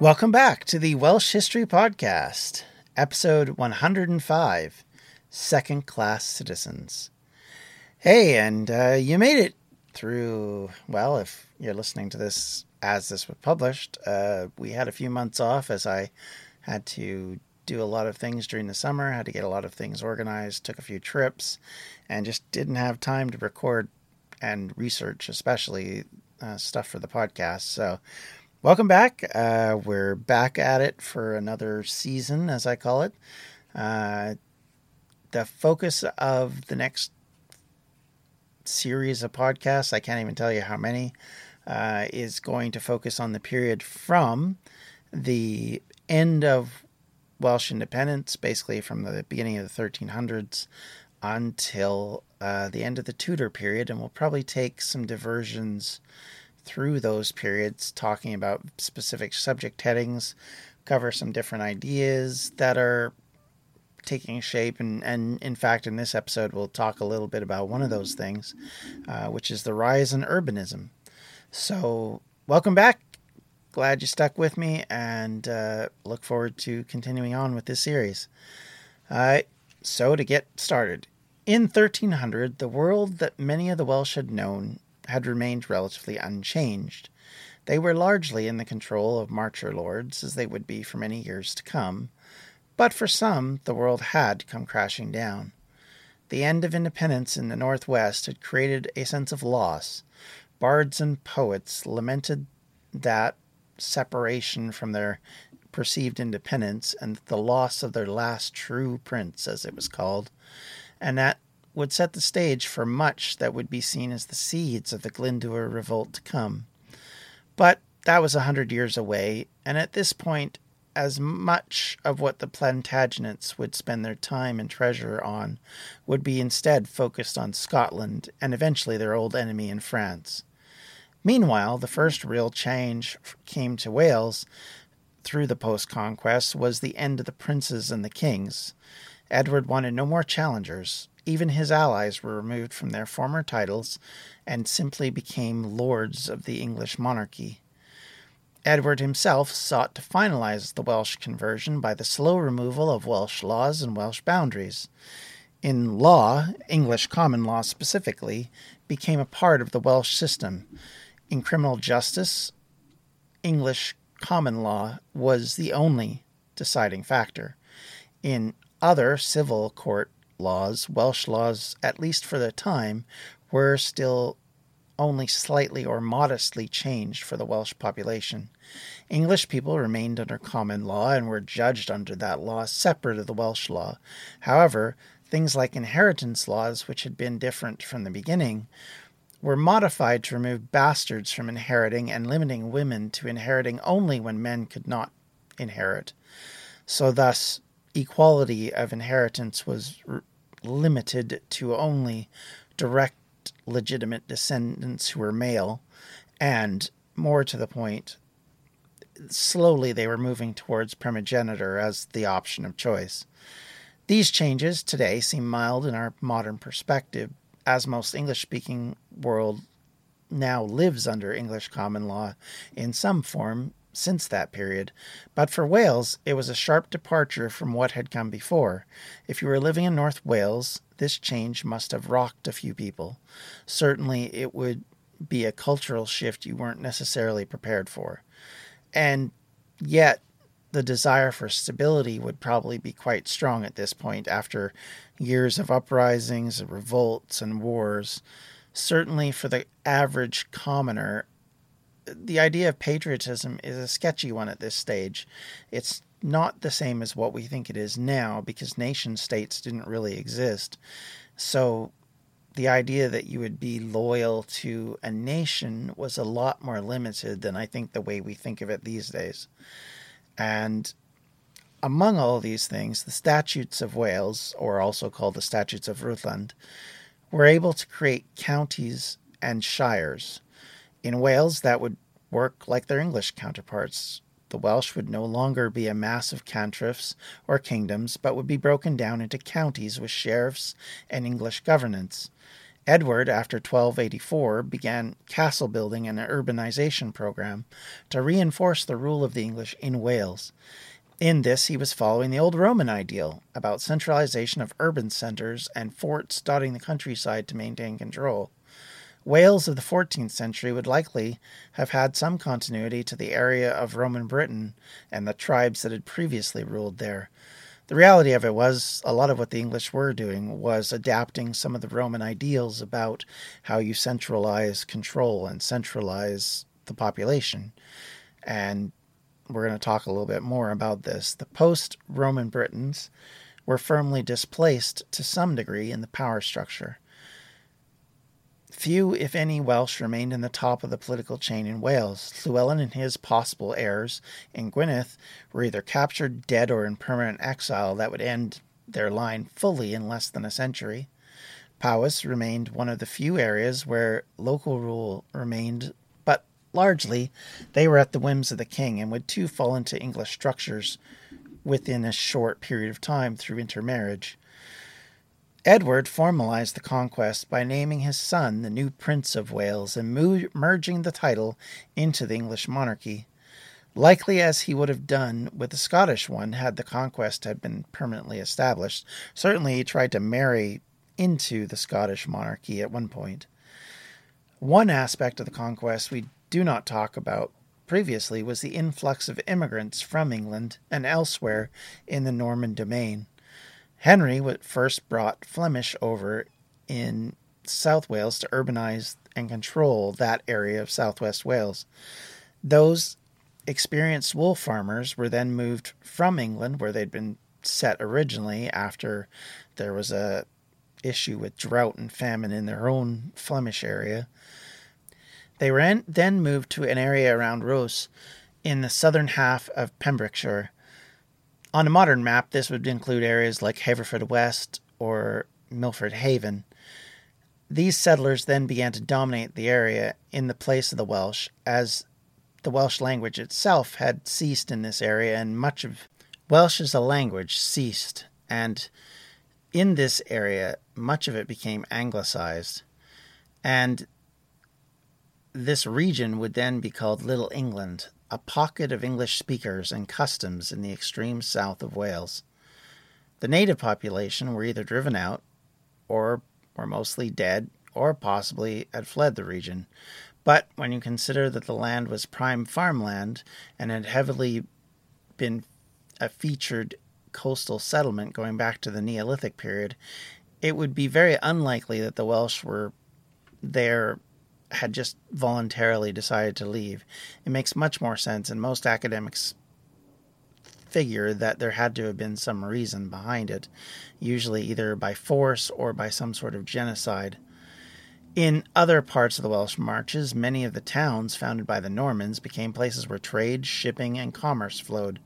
Welcome back to the Welsh History Podcast, episode 105 Second Class Citizens. Hey, and uh, you made it through, well, if you're listening to this as this was published, uh, we had a few months off as I had to do a lot of things during the summer, had to get a lot of things organized, took a few trips, and just didn't have time to record and research, especially uh, stuff for the podcast. So, Welcome back. Uh, we're back at it for another season, as I call it. Uh, the focus of the next series of podcasts, I can't even tell you how many, uh, is going to focus on the period from the end of Welsh independence, basically from the beginning of the 1300s until uh, the end of the Tudor period, and we'll probably take some diversions through those periods, talking about specific subject headings, cover some different ideas that are taking shape. And, and in fact, in this episode, we'll talk a little bit about one of those things, uh, which is the rise in urbanism. So, welcome back. Glad you stuck with me and uh, look forward to continuing on with this series. Uh, so, to get started, in 1300, the world that many of the Welsh had known had remained relatively unchanged. They were largely in the control of marcher lords, as they would be for many years to come, but for some the world had come crashing down. The end of independence in the Northwest had created a sense of loss. Bards and poets lamented that separation from their perceived independence and the loss of their last true prince, as it was called, and that would set the stage for much that would be seen as the seeds of the Glyndŵr revolt to come. But that was a hundred years away, and at this point, as much of what the Plantagenets would spend their time and treasure on would be instead focused on Scotland and eventually their old enemy in France. Meanwhile, the first real change came to Wales through the post conquest was the end of the princes and the kings. Edward wanted no more challengers. Even his allies were removed from their former titles and simply became lords of the English monarchy. Edward himself sought to finalize the Welsh conversion by the slow removal of Welsh laws and Welsh boundaries. In law, English common law specifically, became a part of the Welsh system. In criminal justice, English common law was the only deciding factor. In other civil court laws, Welsh laws, at least for the time, were still only slightly or modestly changed for the Welsh population. English people remained under common law and were judged under that law separate of the Welsh law. However, things like inheritance laws, which had been different from the beginning, were modified to remove bastards from inheriting and limiting women to inheriting only when men could not inherit. So, thus, equality of inheritance was r- limited to only direct legitimate descendants who were male, and more to the point, slowly they were moving towards primogeniture as the option of choice. These changes today seem mild in our modern perspective, as most English speaking world now lives under English common law in some form, since that period, but for Wales it was a sharp departure from what had come before. If you were living in North Wales, this change must have rocked a few people. Certainly it would be a cultural shift you weren't necessarily prepared for. And yet, the desire for stability would probably be quite strong at this point after years of uprisings, revolts, and wars. Certainly, for the average commoner, the idea of patriotism is a sketchy one at this stage. It's not the same as what we think it is now because nation states didn't really exist. So the idea that you would be loyal to a nation was a lot more limited than I think the way we think of it these days. And among all these things, the Statutes of Wales, or also called the Statutes of Rhuddlan, were able to create counties and shires. In Wales, that would work like their English counterparts. The Welsh would no longer be a mass of cantrefs or kingdoms, but would be broken down into counties with sheriffs and English governance. Edward, after 1284, began castle building and an urbanization program to reinforce the rule of the English in Wales. In this, he was following the old Roman ideal about centralization of urban centers and forts dotting the countryside to maintain control. Wales of the 14th century would likely have had some continuity to the area of Roman Britain and the tribes that had previously ruled there. The reality of it was a lot of what the English were doing was adapting some of the Roman ideals about how you centralize control and centralize the population. And we're going to talk a little bit more about this. The post Roman Britons were firmly displaced to some degree in the power structure. Few, if any, Welsh remained in the top of the political chain in Wales. Llewellyn and his possible heirs in Gwynedd were either captured, dead, or in permanent exile that would end their line fully in less than a century. Powys remained one of the few areas where local rule remained, but largely they were at the whims of the king and would too fall into English structures within a short period of time through intermarriage. Edward formalized the conquest by naming his son the new Prince of Wales and merging the title into the English monarchy, likely as he would have done with the Scottish one had the conquest had been permanently established. Certainly, he tried to marry into the Scottish monarchy at one point. One aspect of the conquest we do not talk about previously was the influx of immigrants from England and elsewhere in the Norman domain. Henry first brought Flemish over in South Wales to urbanize and control that area of southwest Wales. Those experienced wool farmers were then moved from England, where they'd been set originally after there was a issue with drought and famine in their own Flemish area. They were then moved to an area around Rhos in the southern half of Pembrokeshire, on a modern map, this would include areas like Haverfordwest or Milford Haven. These settlers then began to dominate the area in the place of the Welsh, as the Welsh language itself had ceased in this area, and much of Welsh as a language ceased, and in this area, much of it became anglicized. And this region would then be called Little England, a pocket of English speakers and customs in the extreme south of Wales. The native population were either driven out, or were mostly dead, or possibly had fled the region. But when you consider that the land was prime farmland and had heavily been a featured coastal settlement going back to the Neolithic period, it would be very unlikely that the Welsh were there had just voluntarily decided to leave. It makes much more sense, and most academics figure that there had to have been some reason behind it, usually either by force or by some sort of genocide. In other parts of the Welsh Marches, many of the towns founded by the Normans became places where trade, shipping, and commerce flowed.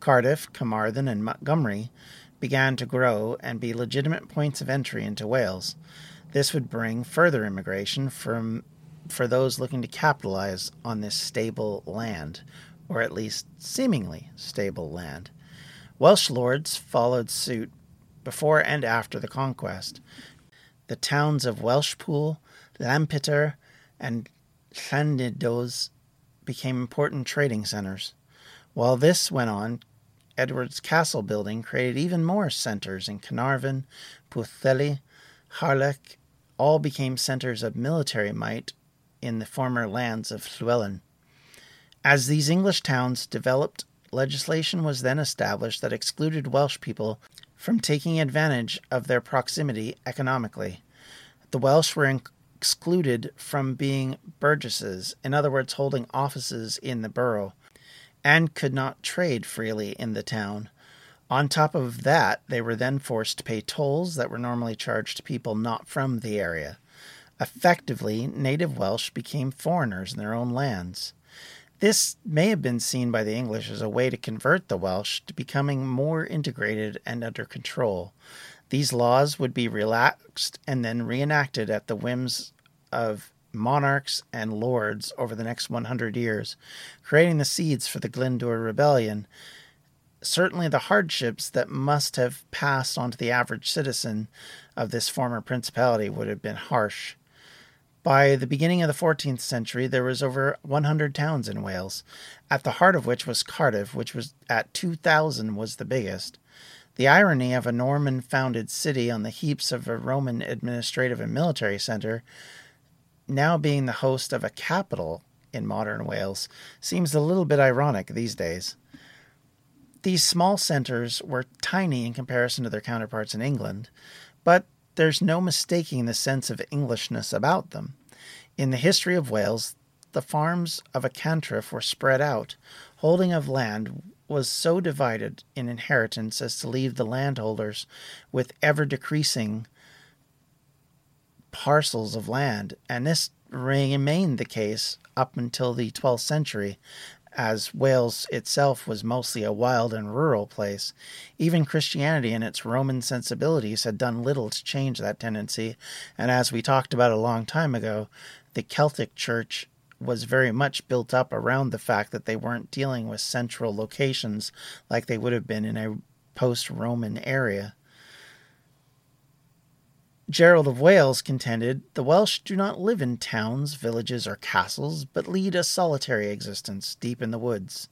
Cardiff, Carmarthen, and Montgomery began to grow and be legitimate points of entry into Wales. This would bring further immigration from for those looking to capitalize on this stable land, or at least seemingly stable land. Welsh lords followed suit before and after the conquest. The towns of Welshpool, Lampeter, and Llandindos became important trading centers. While this went on, Edward's castle building created even more centers in Carnarvon, Pwllheli, Harlech, all became centers of military might in the former lands of Llewellyn. As these English towns developed, legislation was then established that excluded Welsh people from taking advantage of their proximity economically. The Welsh were excluded from being burgesses, in other words, holding offices in the borough, and could not trade freely in the town. On top of that, they were then forced to pay tolls that were normally charged to people not from the area. Effectively, native Welsh became foreigners in their own lands. This may have been seen by the English as a way to convert the Welsh to becoming more integrated and under control. These laws would be relaxed and then reenacted at the whims of monarchs and lords over the next 100 years, creating the seeds for the Glyndŵr Rebellion. Certainly, the hardships that must have passed on to the average citizen of this former principality would have been harsh. By the beginning of the 14th century, there was over 100 towns in Wales, at the heart of which was Cardiff, which was at 2,000 was the biggest. The irony of a Norman founded city on the heaps of a Roman administrative and military center now being the host of a capital in modern Wales seems a little bit ironic these days. These small centers were tiny in comparison to their counterparts in England, but there's no mistaking the sense of Englishness about them. In the history of Wales, the farms of a cantref were spread out. Holding of land was so divided in inheritance as to leave the landholders with ever decreasing parcels of land, and this remained the case up until the 12th century, as Wales itself was mostly a wild and rural place. Even Christianity and its Roman sensibilities had done little to change that tendency, and as we talked about a long time ago, the Celtic Church was very much built up around the fact that they weren't dealing with central locations like they would have been in a post Roman area. Gerald of Wales contended the Welsh do not live in towns, villages, or castles, but lead a solitary existence deep in the woods.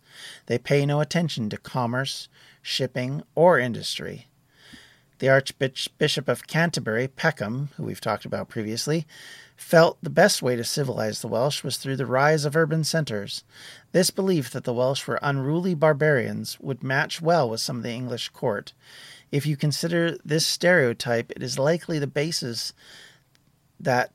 They pay no attention to commerce, shipping, or industry. The Archbishop of Canterbury, Peckham, who we've talked about previously, felt the best way to civilize the Welsh was through the rise of urban centers. This belief that the Welsh were unruly barbarians would match well with some of the English court. If you consider this stereotype, it is likely the basis that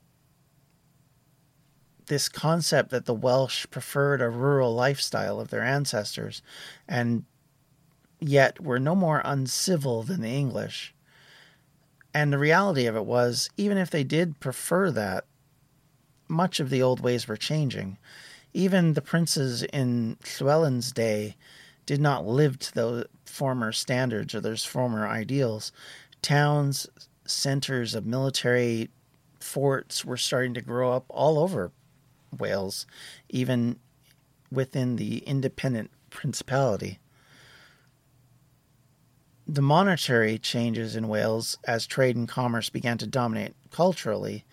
this concept that the Welsh preferred a rural lifestyle of their ancestors and yet were no more uncivil than the English. And the reality of it was, even if they did prefer that, much of the old ways were changing. Even the princes in Llewellyn's day did not live to those former standards or those former ideals. Towns, centers of military forts were starting to grow up all over Wales, even within the independent principality. The monetary changes in Wales as trade and commerce began to dominate culturally,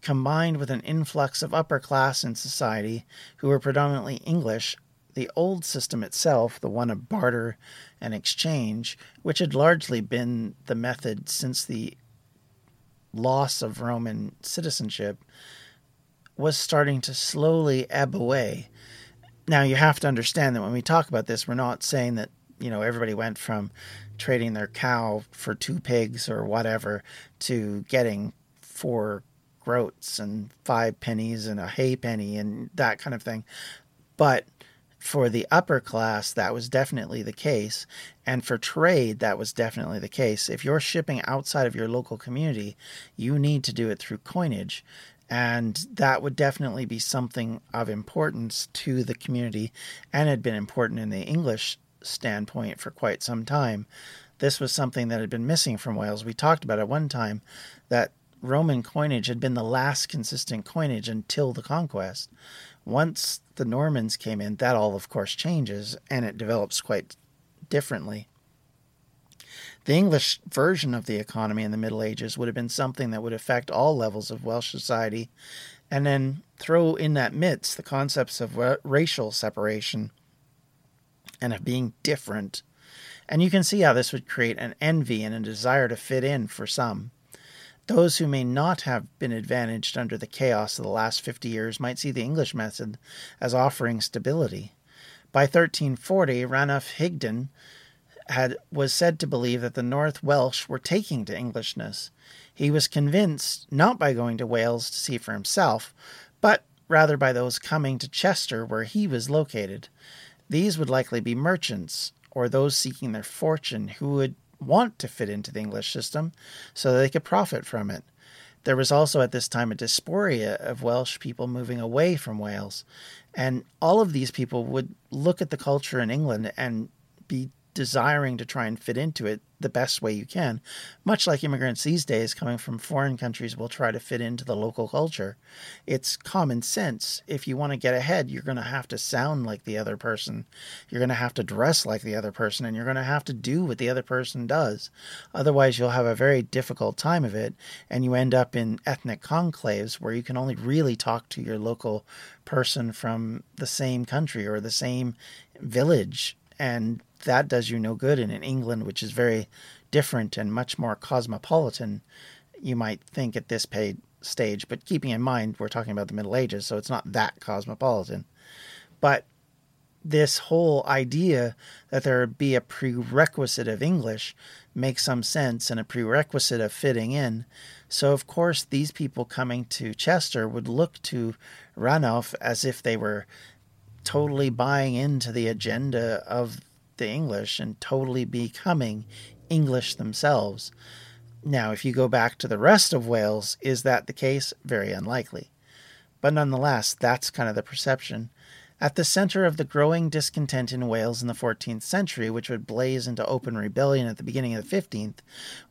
combined with an influx of upper class in society who were predominantly English, the old system itself, the one of barter and exchange, which had largely been the method since the loss of Roman citizenship, was starting to slowly ebb away. Now, you have to understand that when we talk about this, we're not saying that, you know, everybody went from trading their cow for two pigs or whatever to getting four groats and five pennies and a halfpenny and that kind of thing. But for the upper class, that was definitely the case. And for trade, that was definitely the case. If you're shipping outside of your local community, you need to do it through coinage. And that would definitely be something of importance to the community and had been important in the English standpoint for quite some time. This was something that had been missing from Wales. We talked about at one time that Roman coinage had been the last consistent coinage until the conquest. Once the Normans came in, that all, of course, changes and it develops quite differently. The English version of the economy in the Middle Ages would have been something that would affect all levels of Welsh society, and then throw in that midst the concepts of racial separation and of being different. And you can see how this would create an envy and a desire to fit in for some. Those who may not have been advantaged under the chaos of the last 50 years might see the English method as offering stability. By 1340, Ranulph Higden had was said to believe that the North Welsh were taking to Englishness. He was convinced not by going to Wales to see for himself, but rather by those coming to Chester where he was located. These would likely be merchants or those seeking their fortune who would want to fit into the English system so that they could profit from it. There was also at this time a diaspora of Welsh people moving away from Wales, and all of these people would look at the culture in England and be desiring to try and fit into it the best way you can. Much like immigrants these days coming from foreign countries will try to fit into the local culture. It's common sense. If you want to get ahead, you're going to have to sound like the other person. You're going to have to dress like the other person, and you're going to have to do what the other person does. Otherwise, you'll have a very difficult time of it, and you end up in ethnic conclaves where you can only really talk to your local person from the same country or the same village and that does you no good. And in England, which is very different and much more cosmopolitan, you might think at this paid stage, but keeping in mind we're talking about the Middle Ages, so it's not that cosmopolitan. But this whole idea that there be a prerequisite of English makes some sense and a prerequisite of fitting in. So, of course, these people coming to Chester would look to Ranulph as if they were totally buying into the agenda of the English and totally becoming English themselves. Now, if you go back to the rest of Wales, is that the case? Very unlikely. But nonetheless, that's kind of the perception. At the center of the growing discontent in Wales in the 14th century, which would blaze into open rebellion at the beginning of the 15th,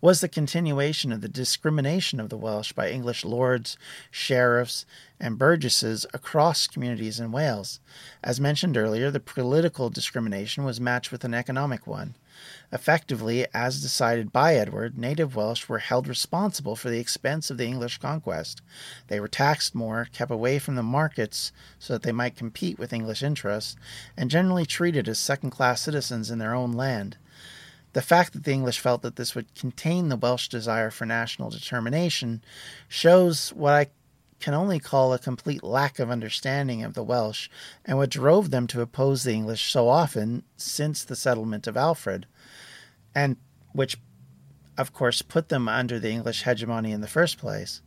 was the continuation of the discrimination of the Welsh by English lords, sheriffs, and burgesses across communities in Wales. As mentioned earlier, the political discrimination was matched with an economic one. Effectively, as decided by Edward, native Welsh were held responsible for the expense of the English conquest. They were taxed more, kept away from the markets so that they might compete with English interests, and generally treated as second class citizens in their own land. The fact that the English felt that this would contain the Welsh desire for national determination shows what I can only call a complete lack of understanding of the Welsh and what drove them to oppose the English so often since the settlement of Alfred and which, of course, put them under the English hegemony in the first place.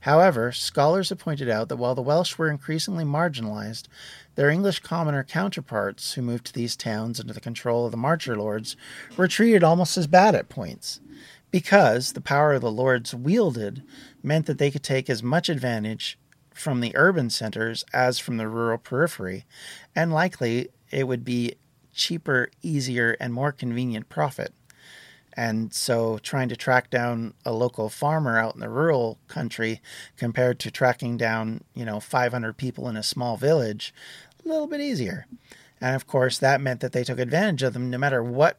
However, scholars have pointed out that while the Welsh were increasingly marginalized, their English commoner counterparts who moved to these towns under the control of the marcher lords were treated almost as bad at points, because the power of the lords wielded meant that they could take as much advantage from the urban centers as from the rural periphery, and likely it would be cheaper, easier, and more convenient profit. And so trying to track down a local farmer out in the rural country compared to tracking down, you know, 500 people in a small village, a little bit easier. And of course, that meant that they took advantage of them no matter what.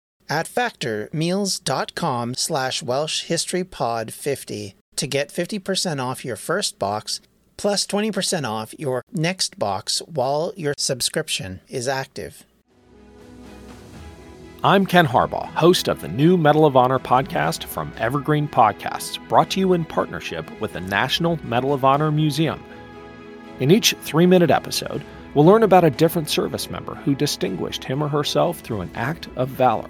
at factormeals.com slash welshhistorypod50 to get 50% off your first box plus 20% off your next box while your subscription is active. I'm Ken Harbaugh, host of the new Medal of Honor podcast from Evergreen Podcasts, brought to you in partnership with the National Medal of Honor Museum. In each three minute episode, we'll learn about a different service member who distinguished him or herself through an act of valor.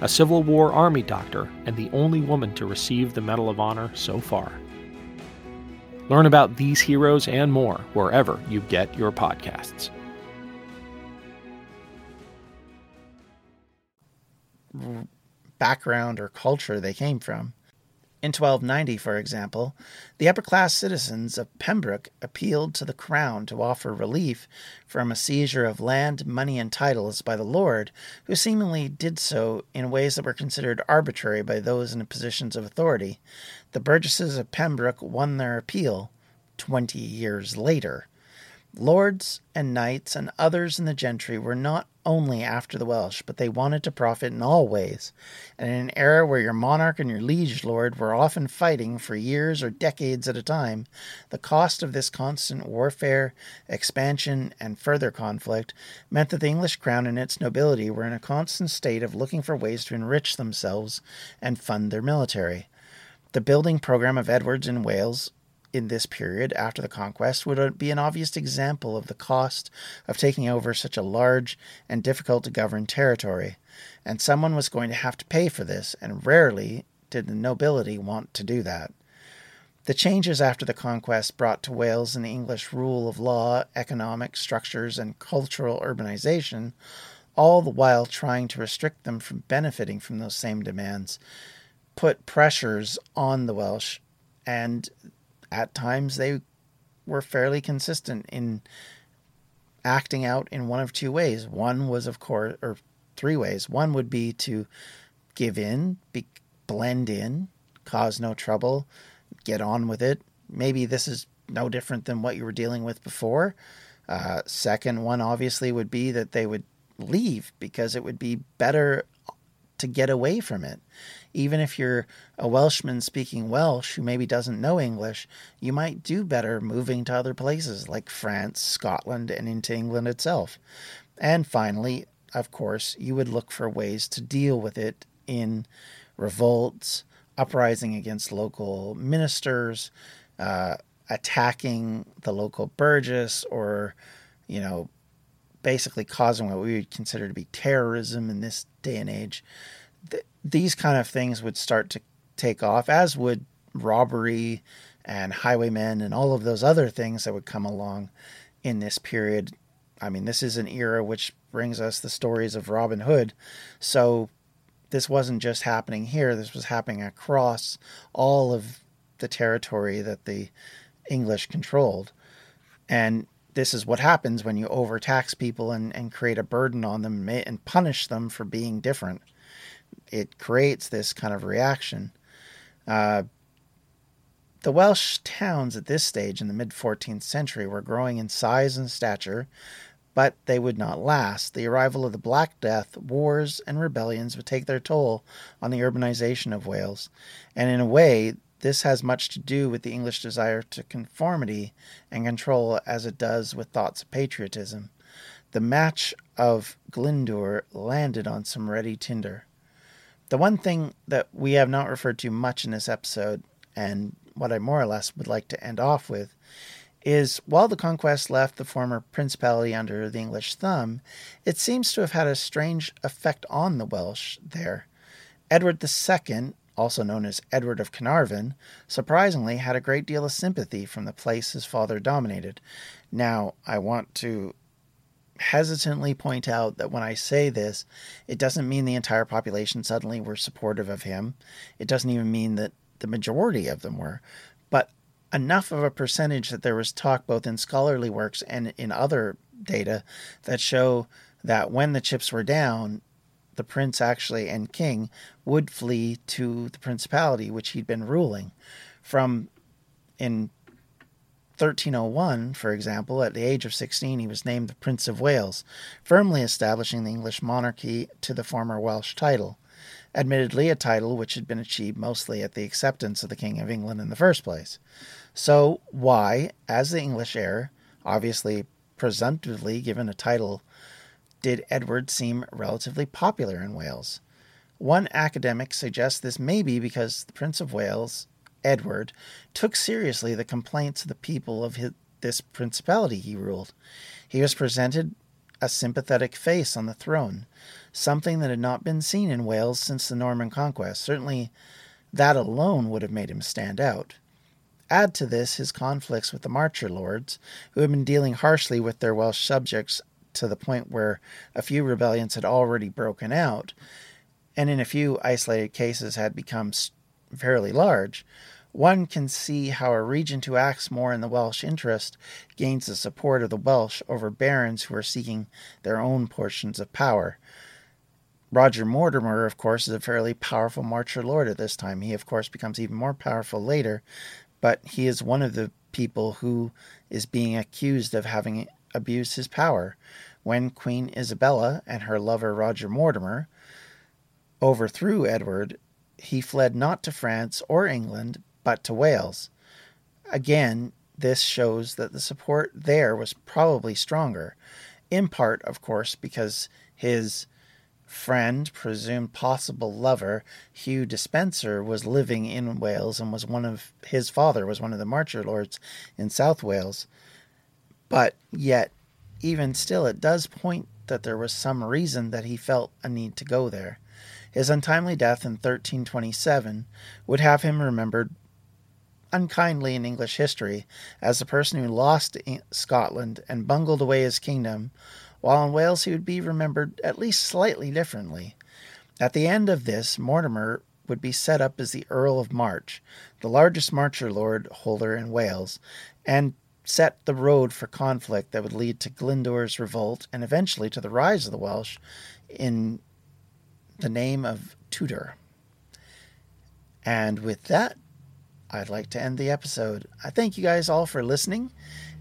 a Civil War Army doctor and the only woman to receive the Medal of Honor so far. Learn about these heroes and more wherever you get your podcasts. Background or culture they came from. In 1290, for example, the upper class citizens of Pembroke appealed to the crown to offer relief from a seizure of land, money, and titles by the lord, who seemingly did so in ways that were considered arbitrary by those in positions of authority. The burgesses of Pembroke won their appeal 20 years later. Lords and knights and others in the gentry were not only after the Welsh, but they wanted to profit in all ways. And in an era where your monarch and your liege lord were often fighting for years or decades at a time, the cost of this constant warfare, expansion, and further conflict meant that the English crown and its nobility were in a constant state of looking for ways to enrich themselves and fund their military. The building program of Edwards in Wales in this period after the conquest would uh, be an obvious example of the cost of taking over such a large and difficult to govern territory, and someone was going to have to pay for this, and rarely did the nobility want to do that. The changes after the conquest brought to Wales an English rule of law, economic structures, and cultural urbanization, all the while trying to restrict them from benefiting from those same demands, put pressures on the Welsh, and at times they were fairly consistent in acting out in one of two ways. One was, of course, or three ways. One would be to give in, be, blend in, cause no trouble, get on with it. Maybe this is no different than what you were dealing with before. Uh, second one, obviously, would be that they would leave because it would be better to get away from it even if you're a Welshman speaking Welsh who maybe doesn't know English, you might do better moving to other places like France, Scotland, and into England itself. And finally, of course, you would look for ways to deal with it in revolts, uprising against local ministers, uh, attacking the local burgess, or, you know, basically causing what we would consider to be terrorism in this day and age th- these kind of things would start to take off, as would robbery and highwaymen and all of those other things that would come along in this period. I mean, this is an era which brings us the stories of Robin Hood. So this wasn't just happening here, this was happening across all of the territory that the English controlled. And this is what happens when you overtax people and, and create a burden on them and punish them for being different it creates this kind of reaction. Uh, the Welsh towns at this stage in the mid 14th century were growing in size and stature, but they would not last. The arrival of the Black Death, wars, and rebellions would take their toll on the urbanization of Wales, and in a way, this has much to do with the English desire to conformity and control as it does with thoughts of patriotism. The match of Glyndŵr landed on some ready tinder. The one thing that we have not referred to much in this episode, and what I more or less would like to end off with, is while the conquest left the former principality under the English thumb, it seems to have had a strange effect on the Welsh there. Edward II, also known as Edward of Carnarvon, surprisingly had a great deal of sympathy from the place his father dominated. Now, I want to hesitantly point out that when I say this, it doesn't mean the entire population suddenly were supportive of him. It doesn't even mean that the majority of them were, but enough of a percentage that there was talk both in scholarly works and in other data that show that when the chips were down, the prince actually and king would flee to the principality which he'd been ruling from in 1301, for example, at the age of 16, he was named the Prince of Wales, firmly establishing the English monarchy to the former Welsh title, admittedly a title which had been achieved mostly at the acceptance of the King of England in the first place. So, why, as the English heir, obviously presumptively given a title, did Edward seem relatively popular in Wales? One academic suggests this may be because the Prince of Wales Edward, took seriously the complaints of the people of his, this principality he ruled. He was presented a sympathetic face on the throne, something that had not been seen in Wales since the Norman conquest. Certainly, that alone would have made him stand out. Add to this his conflicts with the Marcher lords, who had been dealing harshly with their Welsh subjects to the point where a few rebellions had already broken out, and in a few isolated cases had become fairly large one can see how a regent who acts more in the Welsh interest gains the support of the Welsh over barons who are seeking their own portions of power. Roger Mortimer, of course, is a fairly powerful Marcher lord at this time. He, of course, becomes even more powerful later, but he is one of the people who is being accused of having abused his power. When Queen Isabella and her lover Roger Mortimer overthrew Edward, he fled not to France or England, but to Wales. Again, this shows that the support there was probably stronger, in part, of course, because his friend, presumed possible lover, Hugh Despenser, was living in Wales and was one of his father was one of the Marcher lords in South Wales. But yet, even still, it does point that there was some reason that he felt a need to go there. His untimely death in 1327 would have him remembered unkindly in English history as the person who lost Scotland and bungled away his kingdom, while in Wales he would be remembered at least slightly differently. At the end of this, Mortimer would be set up as the Earl of March, the largest Marcher lord holder in Wales, and set the road for conflict that would lead to Glyndwr's revolt and eventually to the rise of the Welsh in the name of Tudor. And with that, I'd like to end the episode. I thank you guys all for listening.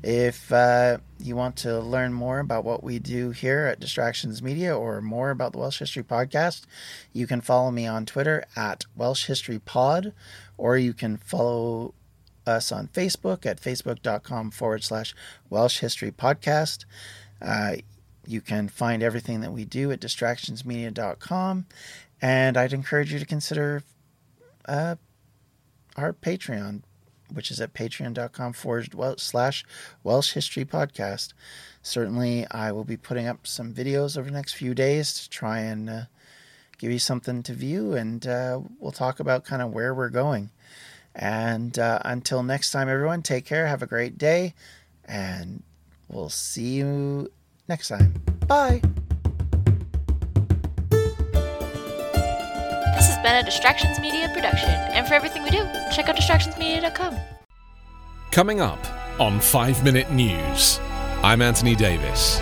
If uh, you want to learn more about what we do here at Distractions Media or more about the Welsh History Podcast, you can follow me on Twitter at Welsh History Pod, or you can follow us on Facebook at facebook.com forward slash Welsh History Podcast. Uh, you can find everything that we do at distractionsmedia.com, and I'd encourage you to consider uh, our Patreon, which is at patreon.com forward slash Welsh History Podcast. Certainly, I will be putting up some videos over the next few days to try and uh, give you something to view, and uh, we'll talk about kind of where we're going. And uh, until next time, everyone, take care, have a great day, and we'll see you next time. Bye. This has been a Distractions Media production, and for everything we do, check out distractionsmedia.com. Coming up on 5 Minute News, I'm Anthony Davis.